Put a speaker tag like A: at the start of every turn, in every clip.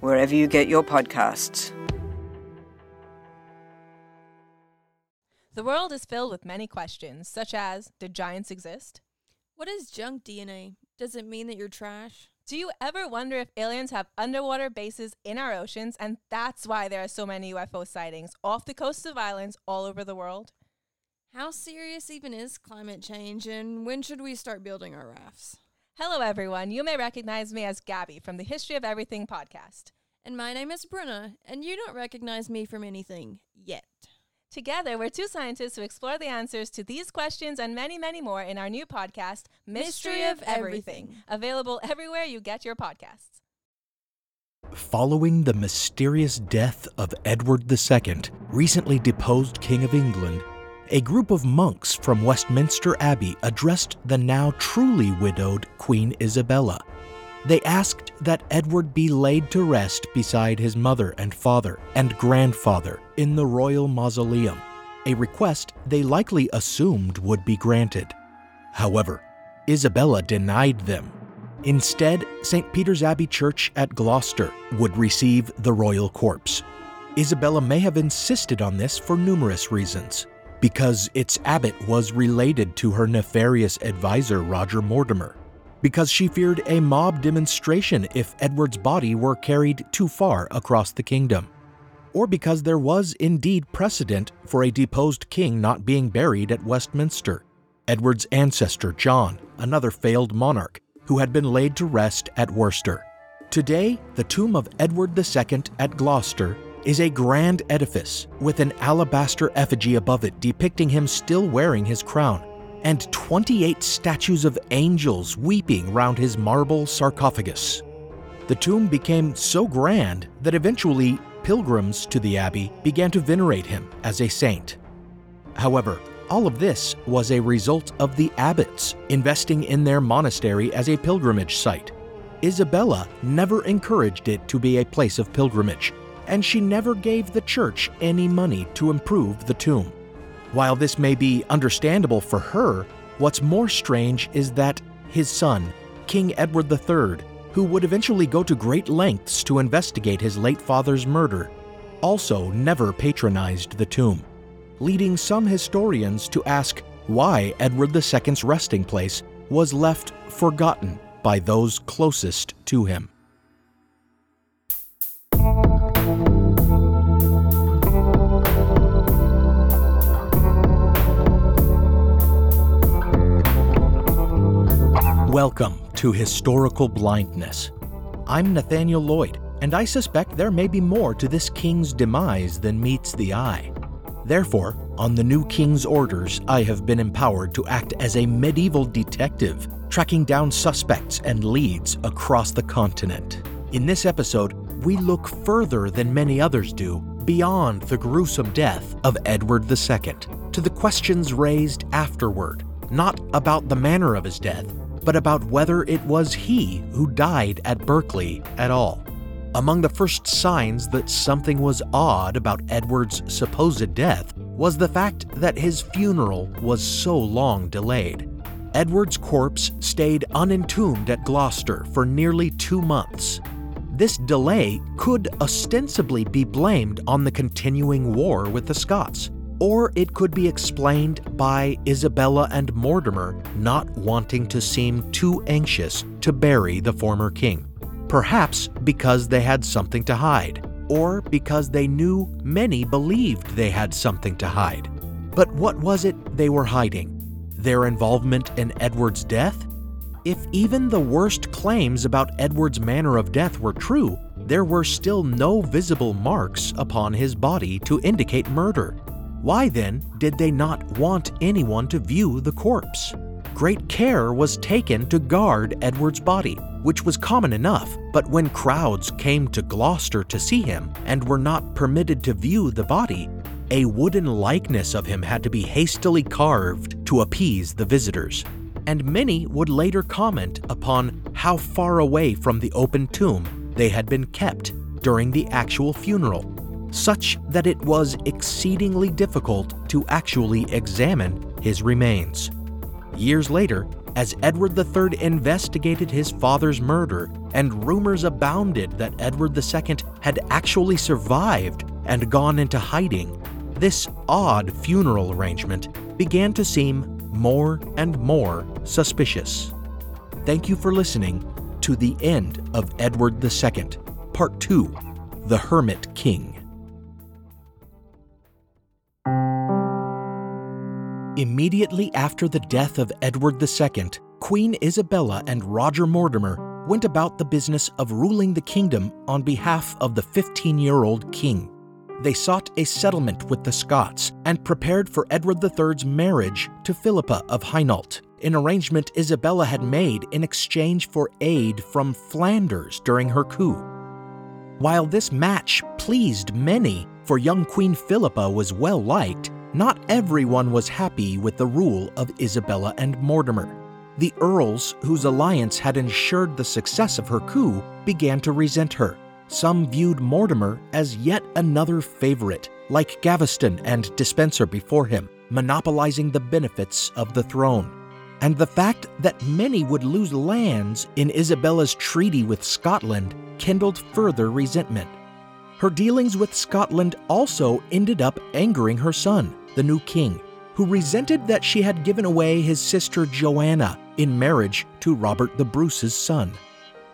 A: wherever you get your podcasts.
B: The world is filled with many questions, such as Did giants exist?
C: What is junk DNA? Does it mean that you're trash?
B: Do you ever wonder if aliens have underwater bases in our oceans and that's why there are so many UFO sightings off the coasts of islands all over the world?
C: How serious even is climate change and when should we start building our rafts?
B: Hello, everyone. You may recognize me as Gabby from the History of Everything podcast.
C: And my name is Bruna, and you don't recognize me from anything yet.
B: Together, we're two scientists who explore the answers to these questions and many, many more in our new podcast, Mystery, of Everything, available everywhere you get your podcasts.
D: Following the mysterious death of Edward II, recently deposed King of England, a group of monks from Westminster Abbey addressed the now truly widowed Queen Isabella. They asked that Edward be laid to rest beside his mother and father and grandfather in the royal mausoleum, a request they likely assumed would be granted. However, Isabella denied them. Instead, St. Peter's Abbey Church at Gloucester would receive the royal corpse. Isabella may have insisted on this for numerous reasons because its abbot was related to her nefarious advisor Roger Mortimer, because she feared a mob demonstration if Edward's body were carried too far across the kingdom, or because there was indeed precedent for a deposed king not being buried at Westminster. Edward's ancestor John, another failed monarch, who had been laid to rest at Worcester. Today, the tomb of Edward II at Gloucester is a grand edifice with an alabaster effigy above it depicting him still wearing his crown, and 28 statues of angels weeping round his marble sarcophagus. The tomb became so grand that eventually pilgrims to the abbey began to venerate him as a saint. However, all of this was a result of the abbots investing in their monastery as a pilgrimage site. Isabella never encouraged it to be a place of pilgrimage, and she never gave the church any money to improve the tomb. While this may be understandable for her, what's more strange is that his son, King Edward III, who would eventually go to great lengths to investigate his late father's murder, also never patronized the tomb, leading some historians to ask why Edward II's resting place was left forgotten by those closest to him. Welcome to Historical Blindness. I'm Nathaniel Lloyd, and I suspect there may be more to this king's demise than meets the eye. Therefore, on the new king's orders, I have been empowered to act as a medieval detective, tracking down suspects and leads across the continent. In this episode, we look further than many others do, beyond the gruesome death of Edward II, to the questions raised afterward, not about the manner of his death, but about whether it was he who died at Berkeley at all. Among the first signs that something was odd about Edward's supposed death was the fact that his funeral was so long delayed. Edward's corpse stayed unentombed at Gloucester for nearly two months. This delay could ostensibly be blamed on the continuing war with the Scots, or it could be explained by Isabella and Mortimer not wanting to seem too anxious to bury the former king. Perhaps because they had something to hide, or because they knew many believed they had something to hide. But what was it they were hiding? Their involvement in Edward's death? If even the worst claims about Edward's manner of death were true, there were still no visible marks upon his body to indicate murder. Why then did they not want anyone to view the corpse? Great care was taken to guard Edward's body, which was common enough, but when crowds came to Gloucester to see him and were not permitted to view the body, a wooden likeness of him had to be hastily carved to appease the visitors. And many would later comment upon how far away from the open tomb they had been kept during the actual funeral, such that it was exceedingly difficult to actually examine his remains. Years later, as Edward III investigated his father's murder and rumors abounded that Edward II had actually survived and gone into hiding, this odd funeral arrangement began to seem more and more suspicious. Thank you for listening to the end of Edward II, Part 2 The Hermit King. Immediately after the death of Edward II, Queen Isabella and Roger Mortimer went about the business of ruling the kingdom on behalf of the 15 year old king. They sought a settlement with the Scots and prepared for Edward III's marriage to Philippa of Hainault, an arrangement Isabella had made in exchange for aid from Flanders during her coup. While this match pleased many, for young Queen Philippa was well liked, not everyone was happy with the rule of Isabella and Mortimer. The earls, whose alliance had ensured the success of her coup, began to resent her. Some viewed Mortimer as yet another favorite, like Gaveston and Despenser before him, monopolizing the benefits of the throne. And the fact that many would lose lands in Isabella's treaty with Scotland kindled further resentment. Her dealings with Scotland also ended up angering her son, the new king, who resented that she had given away his sister Joanna in marriage to Robert the Bruce's son.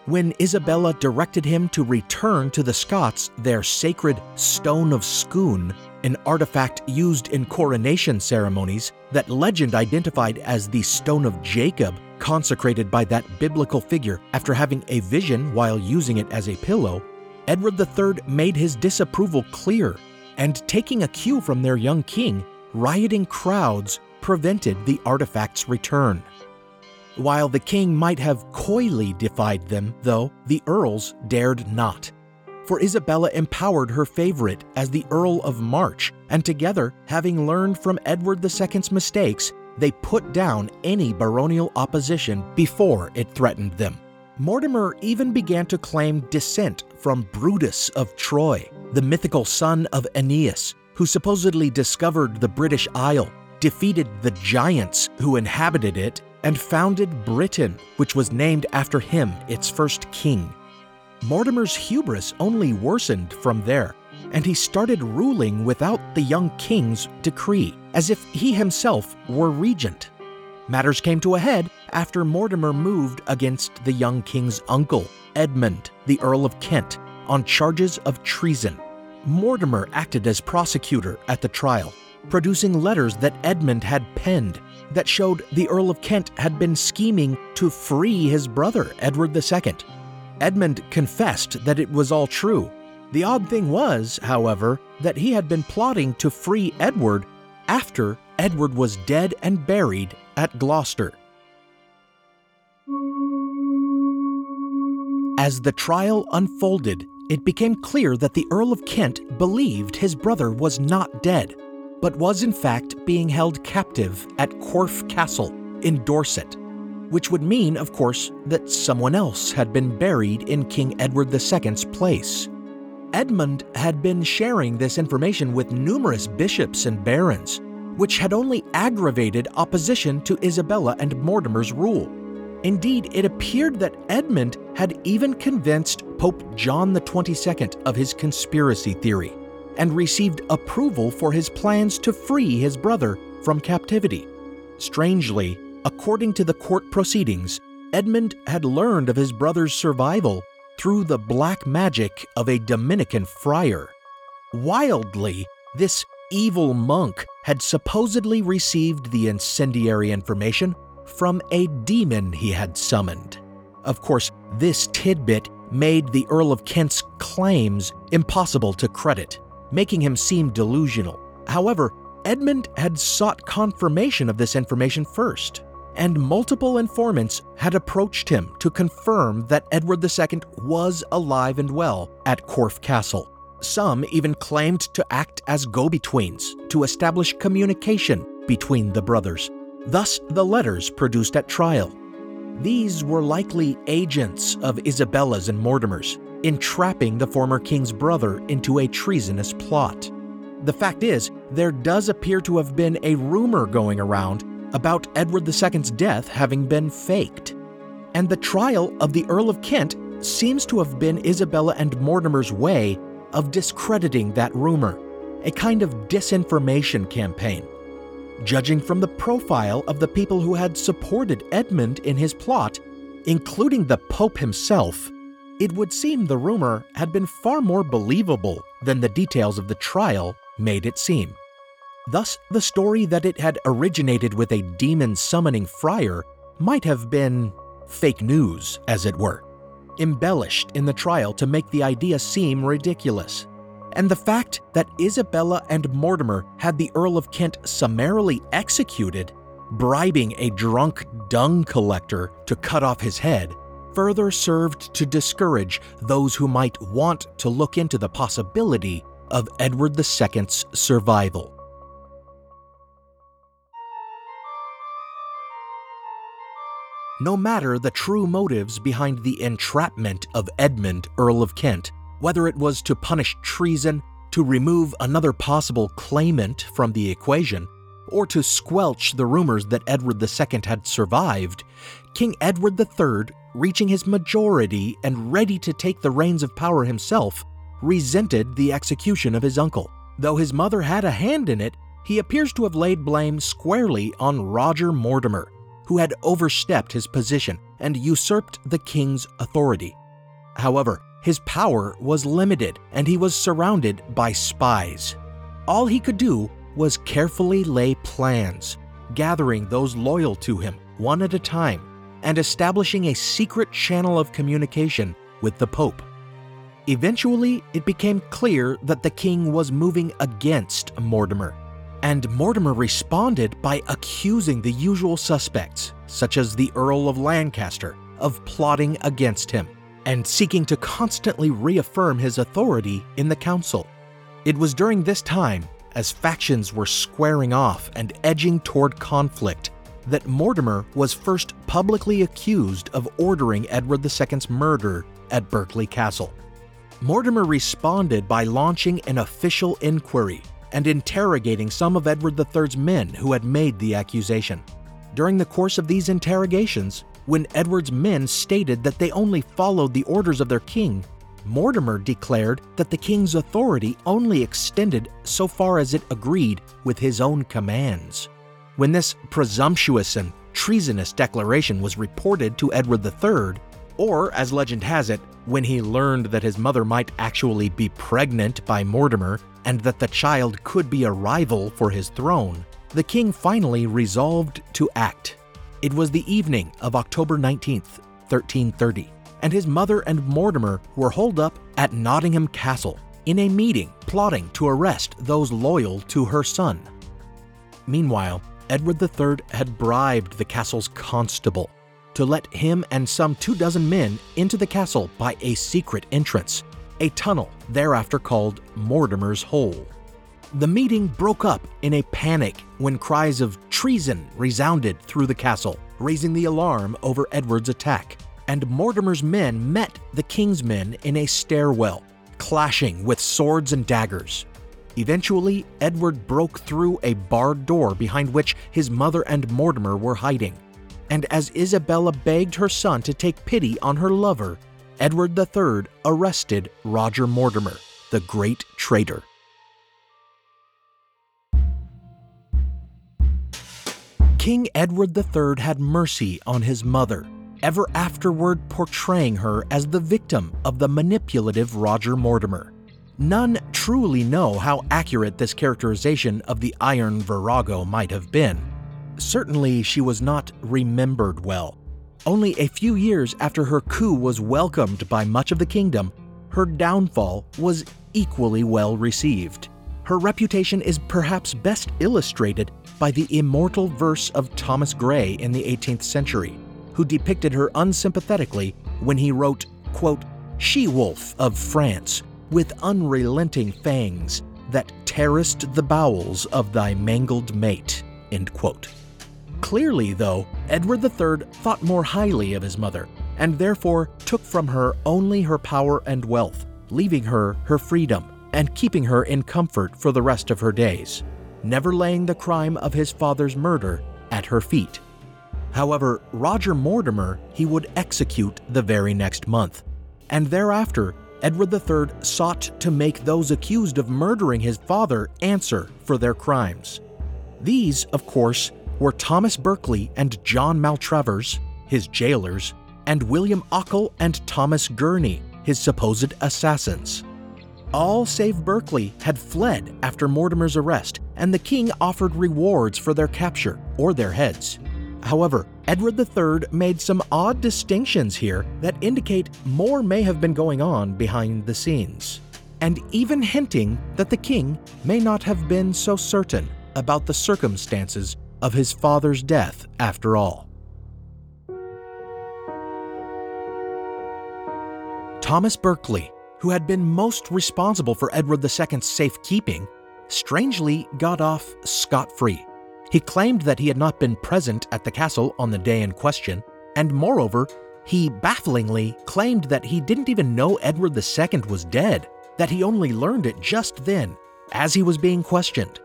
D: When Isabella directed him to return to the Scots their sacred Stone of Scone, an artifact used in coronation ceremonies that legend identified as the Stone of Jacob, consecrated by that biblical figure after having a vision while using it as a pillow, Edward III made his disapproval clear, and taking a cue from their young king, rioting crowds prevented the artifact's return. While the king might have coyly defied them, though, the earls dared not. For Isabella empowered her favorite as the Earl of March, and together, having learned from Edward II's mistakes, they put down any baronial opposition before it threatened them. Mortimer even began to claim descent from Brutus of Troy, the mythical son of Aeneas, who supposedly discovered the British Isle, defeated the giants who inhabited it, and founded Britain, which was named after him, its first king. Mortimer's hubris only worsened from there, and he started ruling without the young king's decree, as if he himself were regent. Matters came to a head after Mortimer moved against the young king's uncle, Edmund, the Earl of Kent, on charges of treason. Mortimer acted as prosecutor at the trial, producing letters that Edmund had penned that showed the Earl of Kent had been scheming to free his brother, Edward II. Edmund confessed that it was all true. The odd thing was, however, that he had been plotting to free Edward after Edward was dead and buried at Gloucester. As the trial unfolded, it became clear that the Earl of Kent believed his brother was not dead, but was in fact being held captive at Corfe Castle in Dorset, which would mean, of course, that someone else had been buried in King Edward II's place. Edmund had been sharing this information with numerous bishops and barons, which had only aggravated opposition to Isabella and Mortimer's rule. Indeed, it appeared that Edmund had even convinced Pope John XXII of his conspiracy theory and received approval for his plans to free his brother from captivity. Strangely, according to the court proceedings, Edmund had learned of his brother's survival through the black magic of a Dominican friar. Wildly, this evil monk had supposedly received the incendiary information from a demon he had summoned. Of course, this tidbit made the Earl of Kent's claims impossible to credit, making him seem delusional. However, Edmund had sought confirmation of this information first. and multiple informants had approached him to confirm that Edward II was alive and well at Corfe Castle. Some even claimed to act as go betweens to establish communication between the brothers, thus, the letters produced at trial. These were likely agents of Isabella's and Mortimer's, entrapping the former king's brother into a treasonous plot. The fact is, there does appear to have been a rumor going around about Edward II's death having been faked. And the trial of the Earl of Kent seems to have been Isabella and Mortimer's way of discrediting that rumor, a kind of disinformation campaign. Judging from the profile of the people who had supported Edmund in his plot, including the Pope himself, it would seem the rumor had been far more believable than the details of the trial made it seem. Thus, the story that it had originated with a demon summoning friar might have been fake news, as it were, embellished in the trial to make the idea seem ridiculous. And the fact that Isabella and Mortimer had the Earl of Kent summarily executed, bribing a drunk dung collector to cut off his head, further served to discourage those who might want to look into the possibility of Edward II's survival. No matter the true motives behind the entrapment of Edmund, Earl of Kent, whether it was to punish treason, to remove another possible claimant from the equation, or to squelch the rumors that Edward II had survived, King Edward III, reaching his majority and ready to take the reins of power himself, resented the execution of his uncle. Though his mother had a hand in it, he appears to have laid blame squarely on Roger Mortimer, who had overstepped his position and usurped the king's authority. However, his power was limited and he was surrounded by spies. All he could do was carefully lay plans, gathering those loyal to him one at a time and establishing a secret channel of communication with the Pope. Eventually, it became clear that the king was moving against Mortimer and Mortimer responded by accusing the usual suspects, such as the Earl of Lancaster, of plotting against him and seeking to constantly reaffirm his authority in the council. It was during this time, as factions were squaring off and edging toward conflict, that Mortimer was first publicly accused of ordering Edward II's murder at Berkeley Castle. Mortimer responded by launching an official inquiry and interrogating some of Edward III's men who had made the accusation. During the course of these interrogations, when Edward's men stated that they only followed the orders of their king, Mortimer declared that the king's authority only extended so far as it agreed with his own commands. When this presumptuous and treasonous declaration was reported to Edward III, or as legend has it, when he learned that his mother might actually be pregnant by Mortimer and that the child could be a rival for his throne, the king finally resolved to act. It was the evening of October 19th, 1330, and his mother and Mortimer were holed up at Nottingham Castle in a meeting plotting to arrest those loyal to her son. Meanwhile, Edward III had bribed the castle's constable to let him and some two dozen men into the castle by a secret entrance, a tunnel thereafter called Mortimer's Hole. The meeting broke up in a panic when cries of treason resounded through the castle, raising the alarm over Edward's attack. And Mortimer's men met the king's men in a stairwell, clashing with swords and daggers. Eventually, Edward broke through a barred door behind which his mother and Mortimer were hiding. And as Isabella begged her son to take pity on her lover, Edward III arrested Roger Mortimer, the great traitor. King Edward III had mercy on his mother, ever afterward portraying her as the victim of the manipulative Roger Mortimer. None truly know how accurate this characterization of the Iron Virago might have been. Certainly, she was not remembered well, only a few years after her coup was welcomed by much of the kingdom, her downfall was equally well received. Her reputation is perhaps best illustrated by the immortal verse of Thomas Gray in the 18th century, who depicted her unsympathetically when he wrote, quote, She wolf of France, with unrelenting fangs, that tearest the bowels of thy mangled mate. End quote. Clearly, though, Edward III thought more highly of his mother, and therefore took from her only her power and wealth, leaving her her freedom and keeping her in comfort for the rest of her days, never laying the crime of his father's murder at her feet. However, Roger Mortimer he would execute the very next month, and thereafter Edward III sought to make those accused of murdering his father answer for their crimes. These, of course, were Thomas Berkeley and John Maltravers, his jailers, and William Ochil and Thomas Gurney, his supposed assassins. All save Berkeley had fled after Mortimer's arrest, and the king offered rewards for their capture or their heads. However, Edward III made some odd distinctions here that indicate more may have been going on behind the scenes, and even hinting that the king may not have been so certain about the circumstances of his father's death after all. Thomas Berkeley, who had been most responsible for Edward II's safekeeping, strangely got off scot free. He claimed that he had not been present at the castle on the day in question, and moreover, he bafflingly claimed that he didn't even know Edward II was dead, that he only learned it just then, as he was being questioned.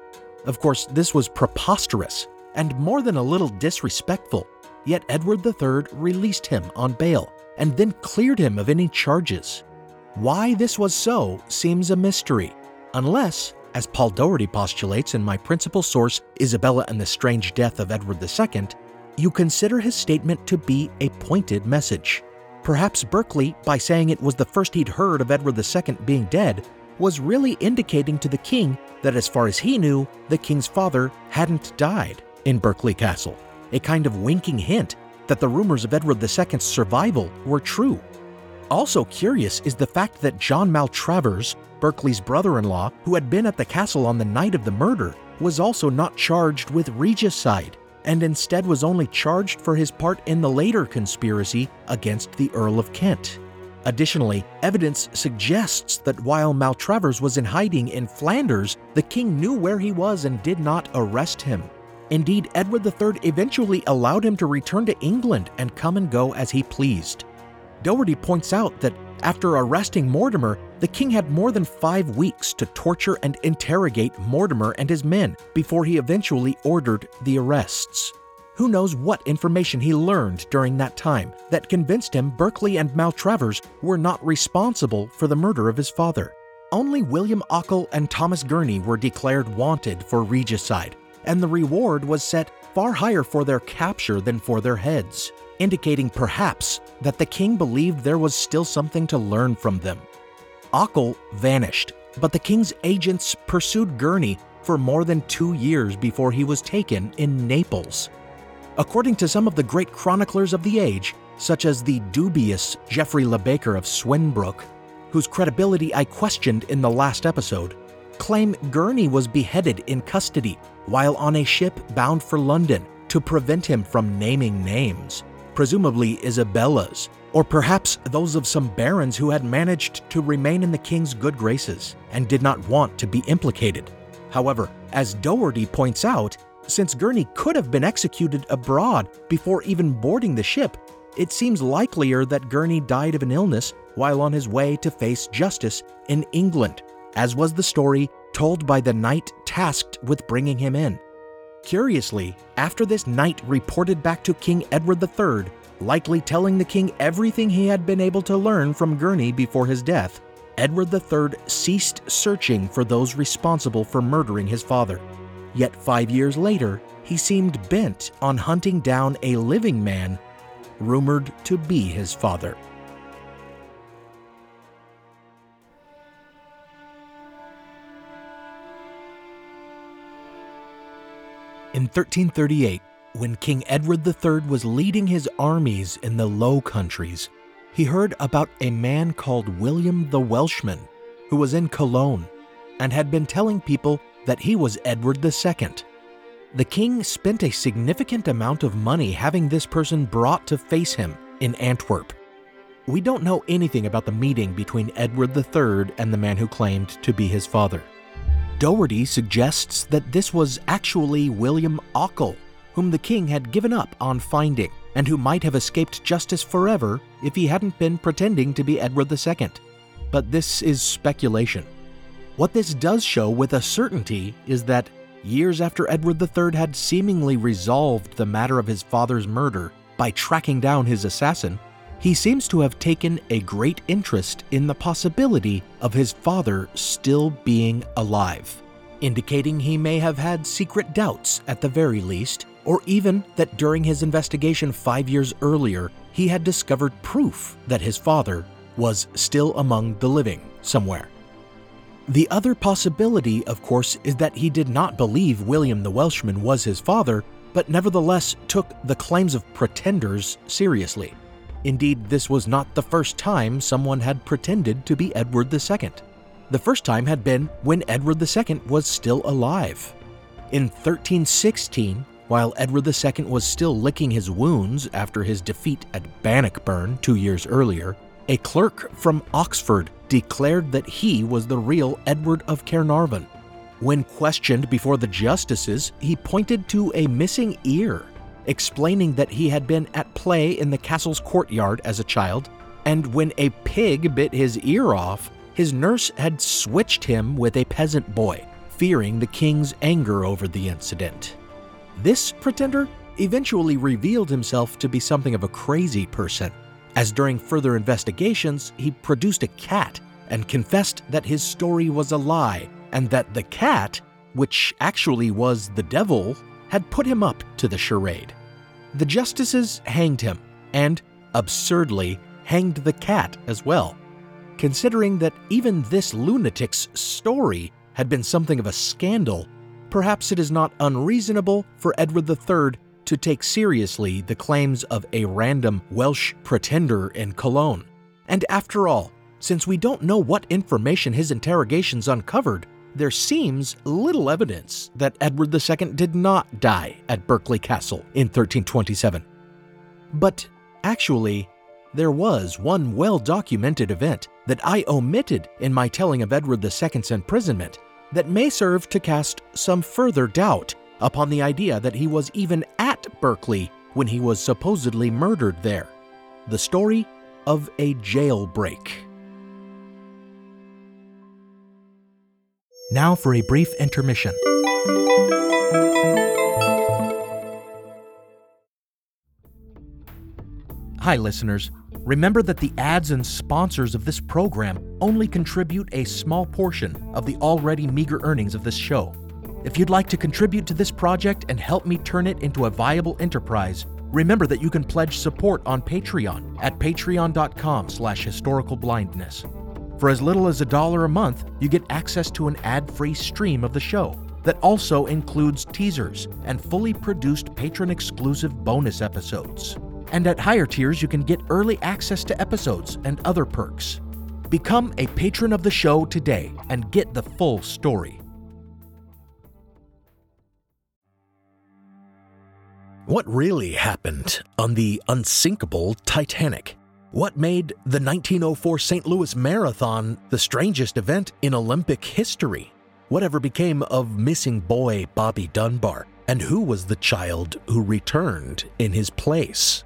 D: Of course, this was preposterous and more than a little disrespectful, yet Edward III released him on bail and then cleared him of any charges. Why this was so seems a mystery, unless as Paul Doherty postulates in my principal source, Isabella and the Strange Death of Edward II, you consider his statement to be a pointed message. Perhaps Berkeley, by saying it was the first he'd heard of Edward II being dead, was really indicating to the king that as far as he knew, the king's father hadn't died in Berkeley Castle, a kind of winking hint that the rumors of Edward II's survival were true. Also curious is the fact that John Maltravers, Berkeley's brother in law, who had been at the castle on the night of the murder, was also not charged with regicide, and instead was only charged for his part in the later conspiracy against the Earl of Kent. Additionally, evidence suggests that while Maltravers was in hiding in Flanders, the king knew where he was and did not arrest him. Indeed, Edward III eventually allowed him to return to England and come and go as he pleased. Doherty points out that after arresting Mortimer, the king had more than five weeks to torture and interrogate Mortimer and his men before he eventually ordered the arrests. Who knows what information he learned during that time that convinced him Berkeley and Maltravers were not responsible for the murder of his father. Only William Ochil and Thomas Gurney were declared wanted for regicide, and the reward was set far higher for their capture than for their heads indicating perhaps that the king believed there was still something to learn from them. Ochil vanished, but the king's agents pursued Gurney for more than two years before he was taken in Naples. According to some of the great chroniclers of the age, such as the dubious Geoffrey Le Baker of Swinbrook, whose credibility I questioned in the last episode, claim Gurney was beheaded in custody while on a ship bound for London to prevent him from naming names presumably Isabella's, or perhaps those of some barons who had managed to remain in the king's good graces and did not want to be implicated. However, as Doherty points out, since Gurney could have been executed abroad before even boarding the ship, it seems likelier that Gurney died of an illness while on his way to face justice in England, as was the story told by the knight tasked with bringing him in. Curiously, after this knight reported back to King Edward III, likely telling the king everything he had been able to learn from Gurney before his death, Edward III ceased searching for those responsible for murdering his father. Yet five years later, he seemed bent on hunting down a living man rumored to be his father. In 1338, when King Edward III was leading his armies in the Low Countries, he heard about a man called William the Welshman, who was in Cologne. and had been telling people that he was Edward II. The king spent a significant amount of money having this person brought to face him in Antwerp. We don't know anything about the meeting between Edward III and the man who claimed to be his father. Doherty suggests that this was actually William Ochil, whom the king had given up on finding, and who might have escaped justice forever if he hadn't been pretending to be Edward II. But this is speculation. What this does show with a certainty is that years after Edward III had seemingly resolved the matter of his father's murder by tracking down his assassin, he seems to have taken a great interest in the possibility of his father still being alive, indicating he may have had secret doubts at the very least, or even that during his investigation five years earlier, he had discovered proof that his father was still among the living somewhere. The other possibility, of course, is that he did not believe William the Welshman was his father, but nevertheless took the claims of pretenders seriously. Indeed, this was not the first time someone had pretended to be Edward II. The first time had been when Edward II was still alive. In 1316, while Edward II was still licking his wounds after his defeat at Bannockburn two years earlier, a clerk from Oxford declared that he was the real Edward of Caernarvon. When questioned before the justices, he pointed to a missing ear explaining that he had been at play in the castle's courtyard as a child, and when a pig bit his ear off, his nurse had switched him with a peasant boy, fearing the king's anger over the incident. This pretender eventually revealed himself to be something of a crazy person, as during further investigations, he produced a cat and confessed that his story was a lie and that the cat, which actually was the devil, had put him up to the charade. The justices hanged him, and, absurdly, hanged the cat as well. Considering that even this lunatic's story had been something of a scandal, perhaps it is not unreasonable for Edward III to take seriously the claims of a random Welsh pretender in Cologne. And after all, since we don't know what information his interrogations uncovered, there seems little evidence that Edward II did not die at Berkeley Castle in 1327. But actually, there was one well documented event that I omitted in my telling of Edward II's imprisonment that may serve to cast some further doubt upon the idea that he was even at Berkeley when he was supposedly murdered there. The story of a jailbreak. Now for a brief intermission. Hi, listeners. Remember that the ads and sponsors of this program only contribute a small portion of the already meager earnings of this show. If you'd like to contribute to this project and help me turn it into a viable enterprise, remember that you can pledge support on Patreon at patreon.com slash historicalblindness. For as little as a dollar a month, you get access to an ad free stream of the show that also includes teasers and fully produced patron exclusive bonus episodes. And at higher tiers, you can get early access to episodes and other perks. Become a patron of the show today and get the full story. What really happened on the unsinkable Titanic? What made the 1904 St. Louis Marathon the strangest event in Olympic history? Whatever became of missing boy Bobby Dunbar? And who was the child who returned in his place?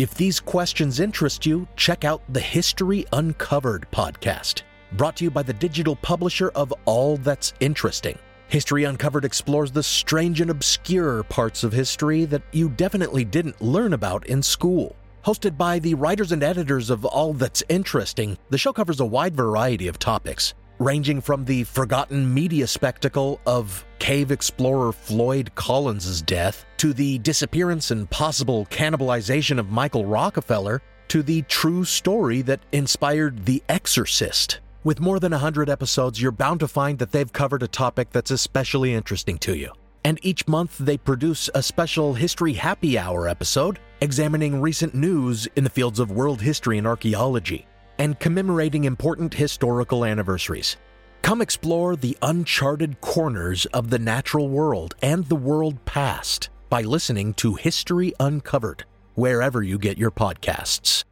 D: If these questions interest you, check out the History Uncovered podcast, brought to you by the digital publisher of All That's Interesting. History Uncovered explores the strange and obscure parts of history that you definitely didn't learn about in school. Hosted by the writers and editors of All That's Interesting, the show covers a wide variety of topics, ranging from the forgotten media spectacle of cave explorer Floyd Collins' death to the disappearance and possible cannibalization of Michael Rockefeller to the true story that inspired The Exorcist. With more than 100 episodes, you're bound to find that they've covered a topic that's especially interesting to you. And each month they produce a special History Happy Hour episode examining recent news in the fields of world history and archaeology, and commemorating important historical anniversaries. Come explore the uncharted corners of the natural world and the world past by listening to History Uncovered, wherever you get your podcasts.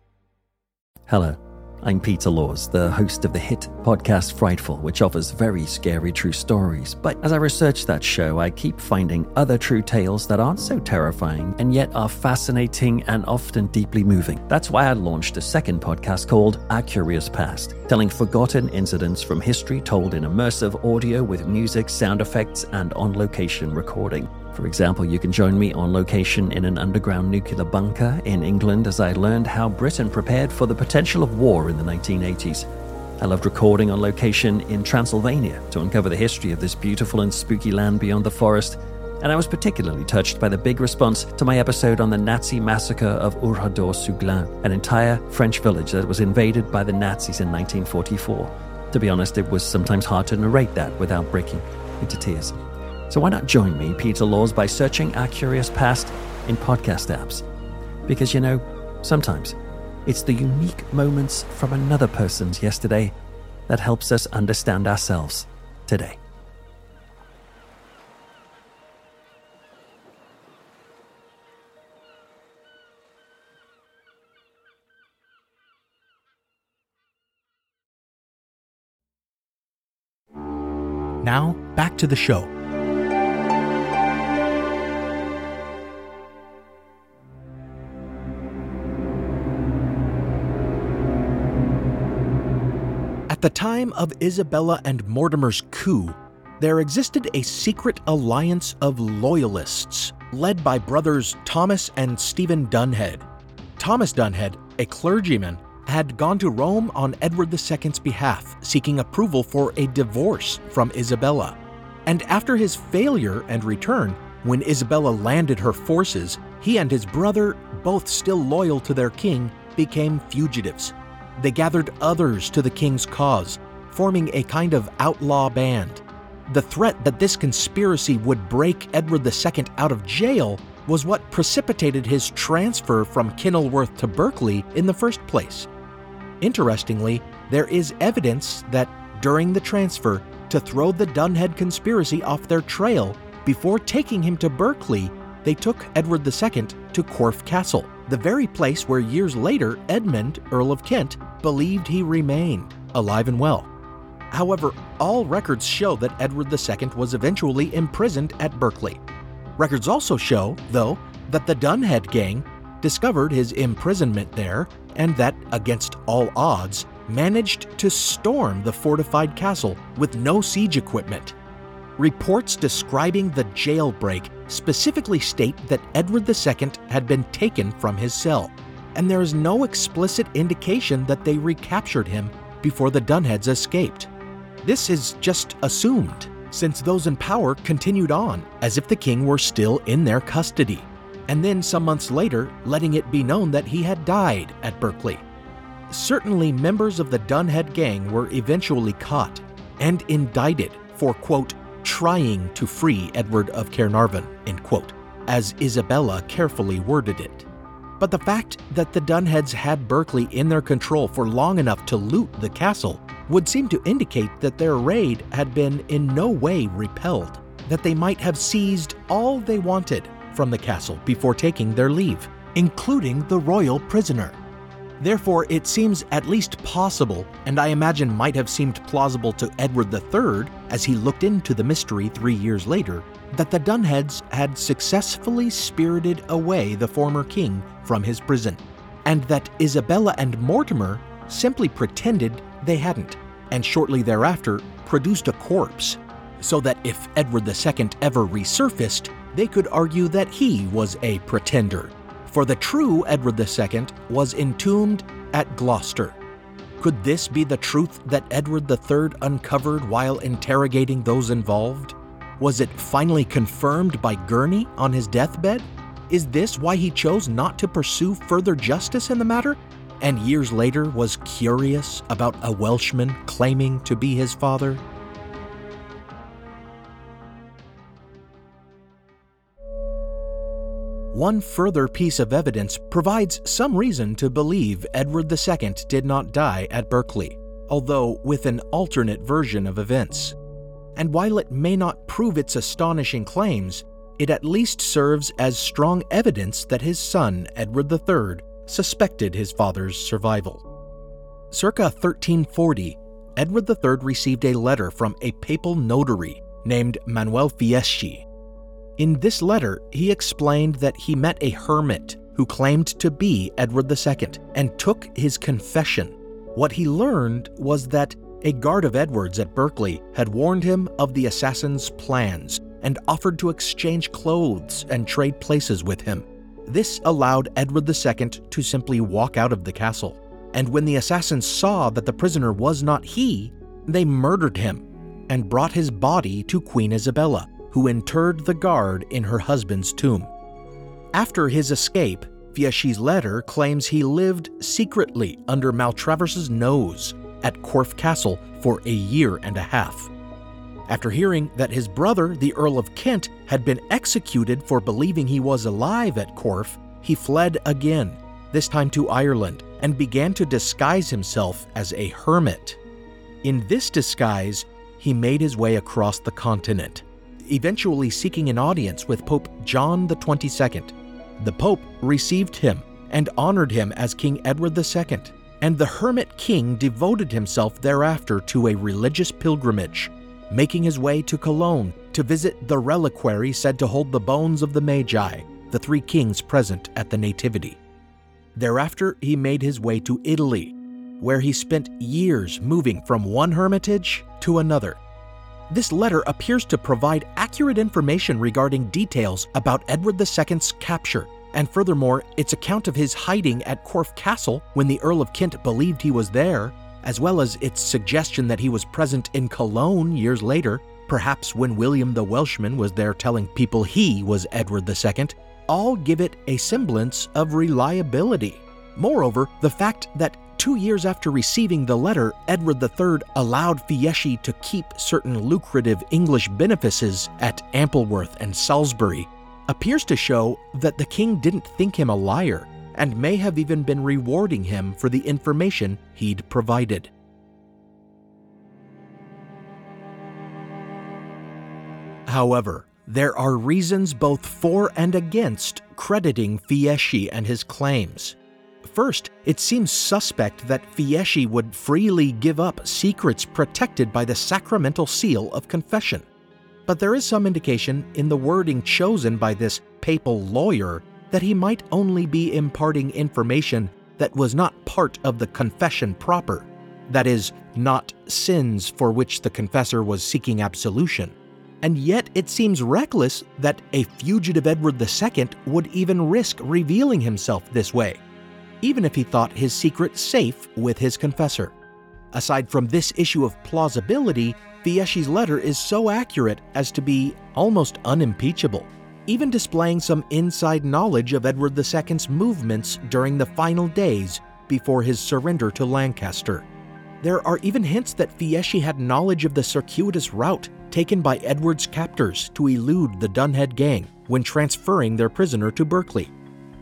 E: Hello. I'm Peter Laws, the host of the hit podcast Frightful, which offers very scary true stories. But as I research that show, I keep finding other true tales that aren't so terrifying and yet are fascinating and often deeply moving. That's why I launched a second podcast called Our Curious Past, telling forgotten incidents from history told in immersive audio with music, sound effects, and on location recording. For example, you can join me on location in an underground nuclear bunker in England as I learned how Britain prepared for the potential of war in the 1980s. I loved recording on location in Transylvania to uncover the history of this beautiful and spooky land beyond the forest. And I was particularly touched by the big response to my episode on the Nazi massacre of Oradour-sur-Glane, an entire French village that was invaded by the Nazis in 1944. To be honest, it was sometimes hard to narrate that without breaking into tears. So why not join me, Peter Laws, by searching Our Curious Past in podcast apps? Because you know, sometimes it's the unique moments from another person's yesterday that helps us understand ourselves today.
D: Now, back to the show. The time of Isabella and Mortimer's coup, there existed a secret alliance of loyalists led by brothers Thomas and Stephen Dunheved. Thomas Dunheved, a clergyman, had gone to Rome on Edward II's behalf, seeking approval for a divorce from Isabella. And after his failure and return, when Isabella landed her forces, he and his brother, both still loyal to their king, became fugitives. They gathered others to the king's cause, forming a kind of outlaw band. The threat that this conspiracy would break Edward II out of jail was what precipitated his transfer from Kenilworth to Berkeley in the first place. Interestingly, there is evidence that during the transfer, to throw the Dunheved conspiracy off their trail, before taking him to Berkeley, they took Edward II to Corfe Castle, the very place where years later Edmund, Earl of Kent, believed he remained, alive and well. However, all records show that Edward II was eventually imprisoned at Berkeley. Records also show, though, that the Dunheved gang discovered his imprisonment there and that, against all odds, managed to storm the fortified castle with no siege equipment. Reports describing the jailbreak specifically state that Edward II had been taken from his cell, and there is no explicit indication that they recaptured him before the Dunheveds escaped. This is just assumed, since those in power continued on as if the king were still in their custody, and then some months later letting it be known that he had died at Berkeley. Certainly, members of the Dunheved gang were eventually caught and indicted for, quote, trying to free Edward of Caernarvon, end quote, as Isabella carefully worded it. But the fact that the Dunheveds had Berkeley in their control for long enough to loot the castle would seem to indicate that their raid had been in no way repelled, that they might have seized all they wanted from the castle before taking their leave, including the royal prisoner. Therefore, it seems at least possible, and I imagine might have seemed plausible to Edward III as he looked into the mystery three years later, that the Dunheveds had successfully spirited away the former king from his prison, and that Isabella and Mortimer simply pretended they hadn't, and shortly thereafter produced a corpse, so that if Edward II ever resurfaced, they could argue that he was a pretender for the true Edward II was entombed at Gloucester. Could this be the truth that Edward III uncovered while interrogating those involved? Was it finally confirmed by Gurney on his deathbed? Is this why he chose not to pursue further justice in the matter, and years later was curious about a Welshman claiming to be his father? One further piece of evidence provides some reason to believe Edward II did not die at Berkeley, although with an alternate version of events. And while it may not prove its astonishing claims, it at least serves as strong evidence that his son, Edward III, suspected his father's survival. Circa 1340, Edward III received a letter from a papal notary named Manuel Fieschi. In this letter, he explained that he met a hermit who claimed to be Edward II and took his confession. What he learned was that a guard of Edward's at Berkeley had warned him of the assassin's plans and offered to exchange clothes and trade places with him. This allowed Edward II to simply walk out of the castle. And when the assassins saw that the prisoner was not he, they murdered him and brought his body to Queen Isabella, who interred the guard in her husband's tomb. After his escape, Fieschi's letter claims he lived secretly under Maltravers's nose at Corfe Castle for a year and a half. After hearing that his brother, the Earl of Kent, had been executed for believing he was alive at Corfe, he fled again, this time to Ireland, and began to disguise himself as a hermit. In this disguise, he made his way across the continent, eventually seeking an audience with Pope John XXII. The Pope received him and honored him as King Edward II, and the hermit king devoted himself thereafter to a religious pilgrimage, making his way to Cologne to visit the reliquary said to hold the bones of the Magi, the three kings present at the Nativity. Thereafter, he made his way to Italy, where he spent years moving from one hermitage to another. This letter appears to provide accurate information regarding details about Edward II's capture, and furthermore, its account of his hiding at Corfe Castle when the Earl of Kent believed he was there, as well as its suggestion that he was present in Cologne years later, perhaps when William the Welshman was there telling people he was Edward II, all give it a semblance of reliability. Moreover, the fact that two years after receiving the letter, Edward III allowed Fieschi to keep certain lucrative English benefices at Ampleforth and Salisbury appears to show that the king didn't think him a liar and may have even been rewarding him for the information he'd provided. However, there are reasons both for and against crediting Fieschi and his claims. First, it seems suspect that Fieschi would freely give up secrets protected by the sacramental seal of confession. But there is some indication in the wording chosen by this papal lawyer that he might only be imparting information that was not part of the confession proper, that is, not sins for which the confessor was seeking absolution. And yet it seems reckless that a fugitive Edward II would even risk revealing himself this way, even if he thought his secret safe with his confessor. Aside from this issue of plausibility, Fieschi's letter is so accurate as to be almost unimpeachable even displaying some inside knowledge of Edward II's movements during the final days before his surrender to Lancaster. There are even hints that Fieschi had knowledge of the circuitous route taken by Edward's captors to elude the Dunheved gang when transferring their prisoner to Berkeley.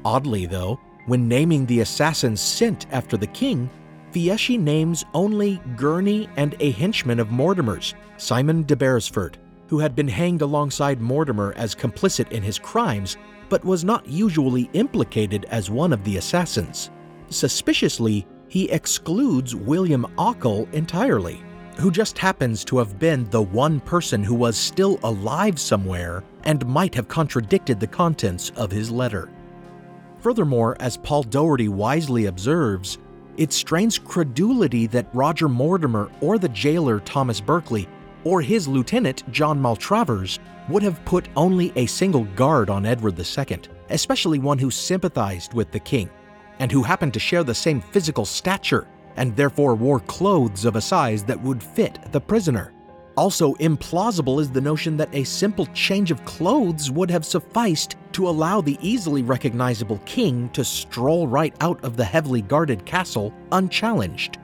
D: Oddly, though, when naming the assassins sent after the king, Fieschi names only Gurney and a henchman of Mortimer's, Simon de Beresford, who had been hanged alongside Mortimer as complicit in his crimes, but was not usually implicated as one of the assassins. Suspiciously, he excludes William Ockley entirely, who just happens to have been the one person who was still alive somewhere and might have contradicted the contents of his letter. Furthermore, as Paul Doherty wisely observes, it strains credulity that Roger Mortimer or the jailer Thomas Berkeley or his lieutenant, John Maltravers, would have put only a single guard on Edward II, especially one who sympathized with the king, and who happened to share the same physical stature, and therefore wore clothes of a size that would fit the prisoner. Also, implausible is the notion that a simple change of clothes would have sufficed to allow the easily recognizable king to stroll right out of the heavily guarded castle unchallenged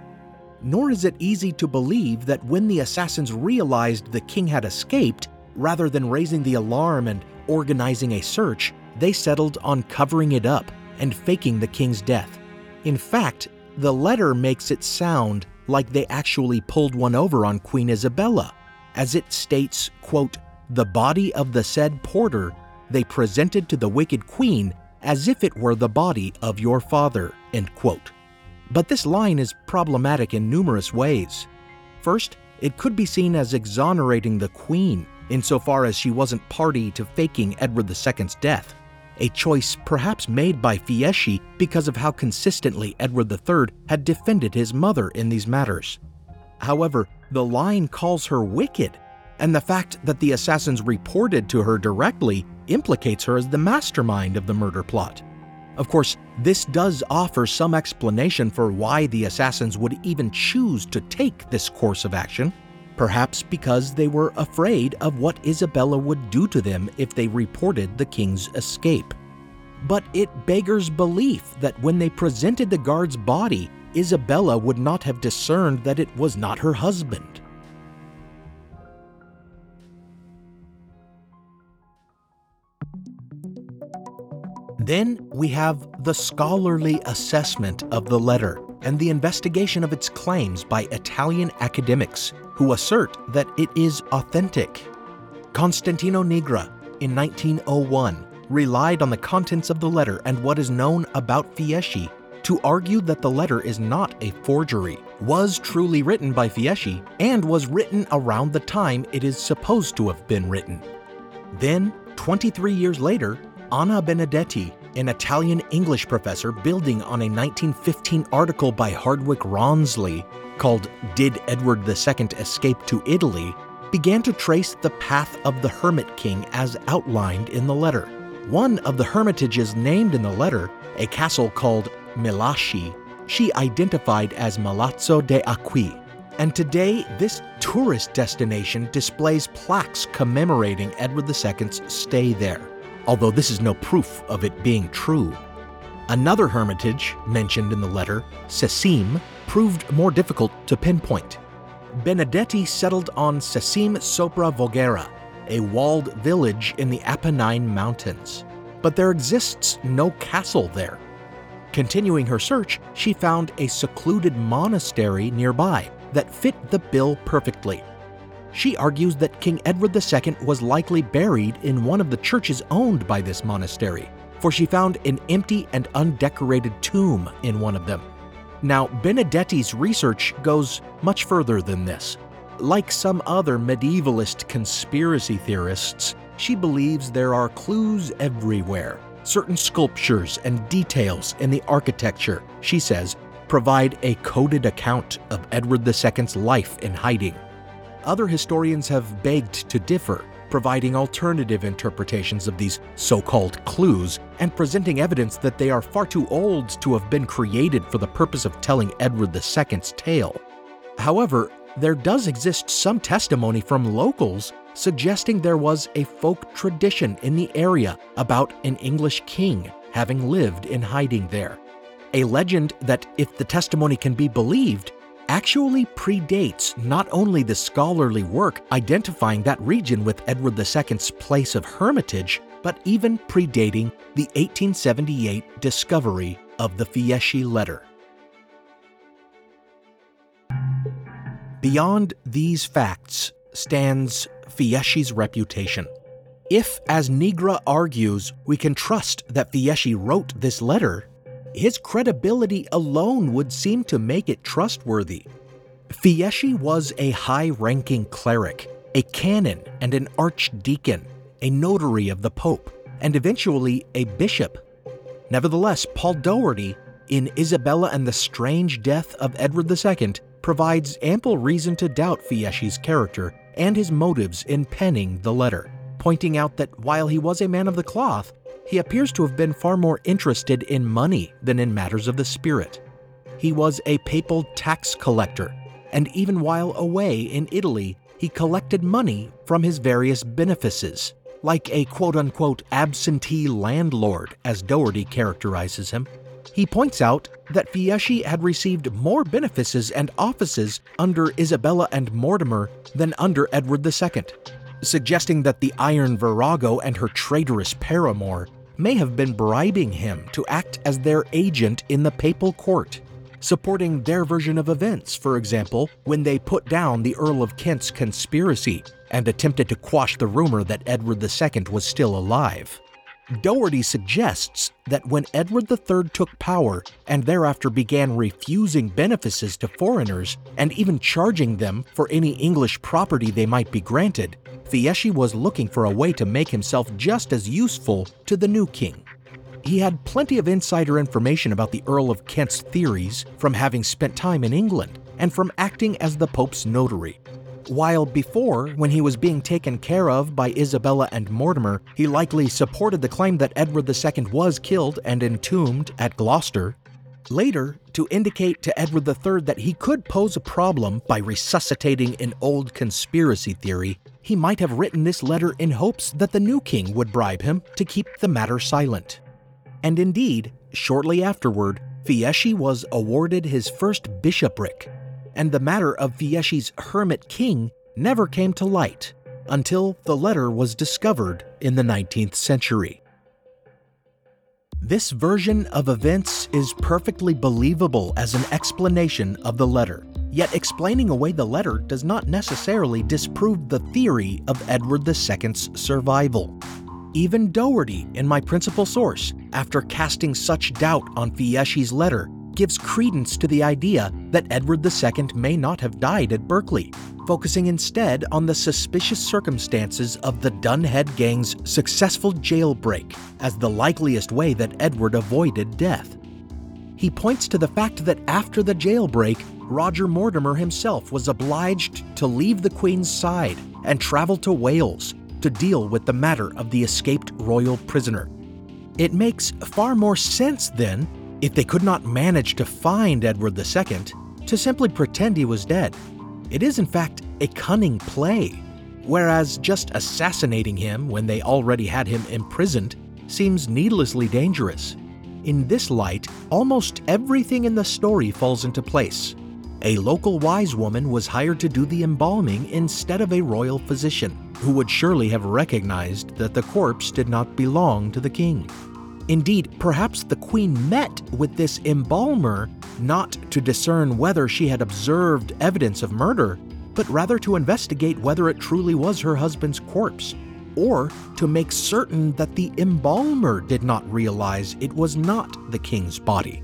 D: nor is it easy to believe that when the assassins realized the king had escaped, rather than raising the alarm and organizing a search, they settled on covering it up and faking the king's death. In fact, the letter makes it sound like they actually pulled one over on Queen Isabella, as it states, quote, "The body of the said porter they presented to the wicked queen as if it were the body of your father." End quote. But this line is problematic in numerous ways. First, it could be seen as exonerating the queen insofar as she wasn't party to faking Edward II's death, a choice perhaps made by Fieschi because of how consistently Edward III had defended his mother in these matters. However, the line calls her wicked, and the fact that the assassins reported to her directly implicates her as the mastermind of the murder plot. Of course, this does offer some explanation for why the assassins would even choose to take this course of action, perhaps because they were afraid of what Isabella would do to them if they reported the king's escape. But it beggars belief that when they presented the guard's body, Isabella would not have discerned that it was not her husband. Then we have the scholarly assessment of the letter and the investigation of its claims by Italian academics who assert that it is authentic. Constantino Nigra, in 1901, relied on the contents of the letter and what is known about Fieschi to argue that the letter is not a forgery, was truly written by Fieschi, and was written around the time it is supposed to have been written. Then, 23 years later, Anna Benedetti, an Italian English professor building on a 1915 article by Hardwicke Rawnsley called Did Edward II Escape to Italy, began to trace the path of the Hermit King as outlined in the letter. One of the hermitages named in the letter, a castle called Milasci, she identified as Melazzo de Acqui. And today, this tourist destination displays plaques commemorating Edward II's stay there although this is no proof of it being true. Another hermitage mentioned in the letter, Sesime, proved more difficult to pinpoint. Benedetti settled on Sesime sopra Voghera, a walled village in the Apennine Mountains. But there exists no castle there. Continuing her search, she found a secluded monastery nearby that fit the bill perfectly she argues that King Edward II was likely buried in one of the churches owned by this monastery, for she found an empty and undecorated tomb in one of them. Now, Benedetti's research goes much further than this. Like some other medievalist conspiracy theorists, she believes there are clues everywhere. Certain sculptures and details in the architecture, she says, provide a coded account of Edward II's life in hiding. Other historians have begged to differ, providing alternative interpretations of these so called clues and presenting evidence that they are far too old to have been created for the purpose of telling Edward II's tale. However, there does exist some testimony from locals suggesting there was a folk tradition in the area about an English king having lived in hiding there. A legend that, if the testimony can be believed, actually predates not only the scholarly work identifying that region with Edward II's place of hermitage, but even predating the 1878 discovery of the Fieschi letter. Beyond these facts stands Fieschi's reputation. If, as Nigra argues, we can trust that Fieschi wrote this letter, his credibility alone would seem to make it trustworthy. Fieschi was a high ranking cleric, a canon and an archdeacon, a notary of the Pope, and eventually a bishop. Nevertheless, Paul Doherty, in Isabella and the Strange Death of Edward II, provides ample reason to doubt Fieschi's character and his motives in penning the letter, pointing out that while he was a man of the cloth, he appears to have been far more interested in money than in matters of the spirit. He was a papal tax collector, and even while away in Italy, he collected money from his various benefices, like a quote unquote absentee landlord, as Doherty characterizes him. He points out that Fieschi had received more benefices and offices under Isabella and Mortimer than under Edward II, suggesting that the Iron Virago and her traitorous paramour may have been bribing him to act as their agent in the papal court. supporting their version of events, for example, when they put down the Earl of Kent's conspiracy and attempted to quash the rumor that Edward II was still alive. Doherty suggests that when Edward III took power and thereafter began refusing benefices to foreigners and even charging them for any English property they might be granted, Fieschi was looking for a way to make himself just as useful to the new king. He had plenty of insider information about the Earl of Kent's theories from having spent time in England and from acting as the Pope's notary. While before, when he was being taken care of by Isabella and Mortimer, he likely supported the claim that Edward II was killed and entombed at Gloucester, later, to indicate to Edward III that he could pose a problem by resuscitating an old conspiracy theory, he might have written this letter in hopes that the new king would bribe him to keep the matter silent. And indeed, shortly afterward, Fieschi was awarded his first bishopric and the matter of Fieschi's hermit king never came to light until the letter was discovered in the 19th century. This version of events is perfectly believable as an explanation of the letter, yet explaining away the letter does not necessarily disprove the theory of Edward II's survival. Even Doherty, in my principal source, after casting such doubt on Fieschi's letter, gives credence to the idea that Edward II may not have died at Berkeley, focusing instead on the suspicious circumstances of the Dunheved gang's successful jailbreak as the likeliest way that Edward avoided death. He points to the fact that after the jailbreak, Roger Mortimer himself was obliged to leave the Queen's side and travel to Wales to deal with the matter of the escaped royal prisoner. It makes far more sense, then, if they could not manage to find Edward II, to simply pretend he was dead. It is, in fact, a cunning play, whereas just assassinating him when they already had him imprisoned seems needlessly dangerous. In this light, almost everything in the story falls into place. A local wise woman was hired to do the embalming instead of a royal physician, who would surely have recognized that the corpse did not belong to the king. Indeed, perhaps the queen met with this embalmer not to discern whether she had observed evidence of murder, but rather to investigate whether it truly was her husband's corpse, or to make certain that the embalmer did not realize it was not the king's body.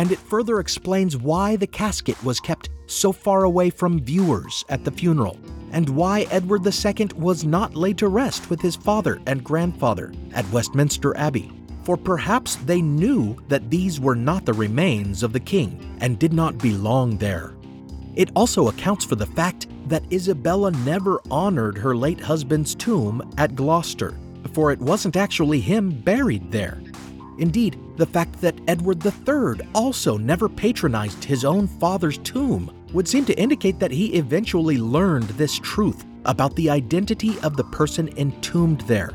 D: And it further explains why the casket was kept so far away from viewers at the funeral, and why Edward II was not laid to rest with his father and grandfather at Westminster Abbey for perhaps they knew that these were not the remains of the king and did not belong there. It also accounts for the fact that Isabella never honored her late husband's tomb at Gloucester, for it wasn't actually him buried there. Indeed, the fact that Edward III also never patronized his own father's tomb would seem to indicate that he eventually learned this truth about the identity of the person entombed there.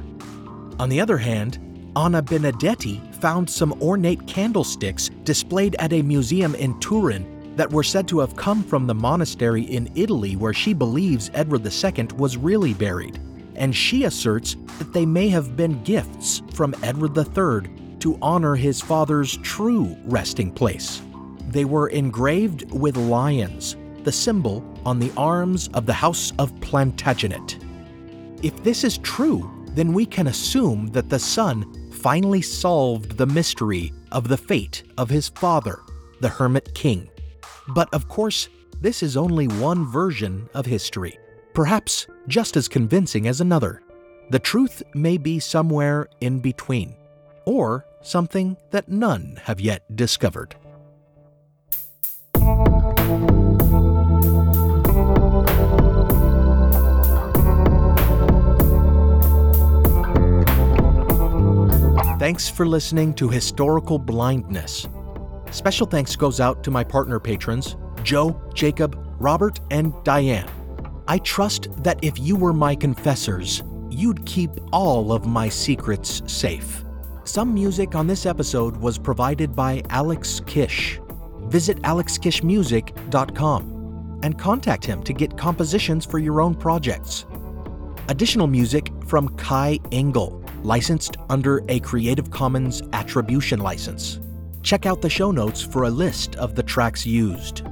D: On the other hand, Anna Benedetti found some ornate candlesticks displayed at a museum in Turin that were said to have come from the monastery in Italy where she believes Edward II was really buried. And she asserts that they may have been gifts from Edward III to honor his father's true resting place. They were engraved with lions, the symbol on the arms of the House of Plantagenet. If this is true, then we can assume that the son finally solved the mystery of the fate of his father, the Hermit King. But of course, this is only one version of history, perhaps just as convincing as another. The truth may be somewhere in between, or something that none have yet discovered. Thanks for listening to Historical Blindness. Special thanks goes out to my partner patrons, Joe, Jacob, Robert, and Diane. I trust that if you were my confessors, you'd keep all of my secrets safe. Some music on this episode was provided by Alex Kish. Visit alexkishmusic.com and contact him to get compositions for your own projects. Additional music from Kai Engel licensed under a Creative Commons Attribution license. Check out the show notes for a list of the tracks used.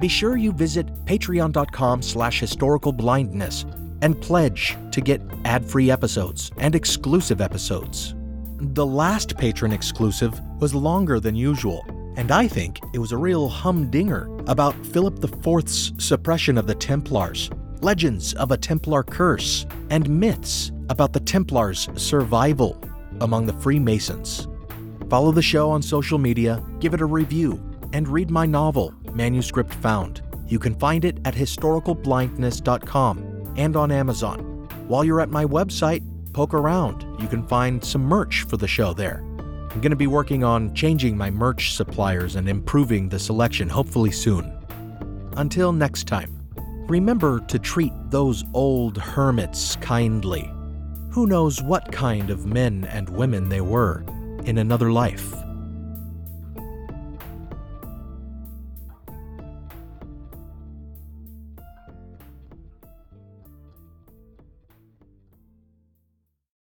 D: Be sure you visit patreon.com slash historicalblindness and pledge to get ad-free episodes and exclusive episodes. The last patron exclusive was longer than usual, and I think it was a real humdinger about Philip IV's suppression of the Templars, legends of a Templar curse, and myths about the Templars' survival among the Freemasons. Follow the show on social media, give it a review, and read my novel, Manuscript Found. You can find it at historicalblindness.com and on Amazon. While you're at my website, poke around. You can find some merch for the show there. I'm going to be working on changing my merch suppliers and improving the selection hopefully soon. Until next time, remember to treat those old hermits kindly. Who knows what kind of men and women they were in another life?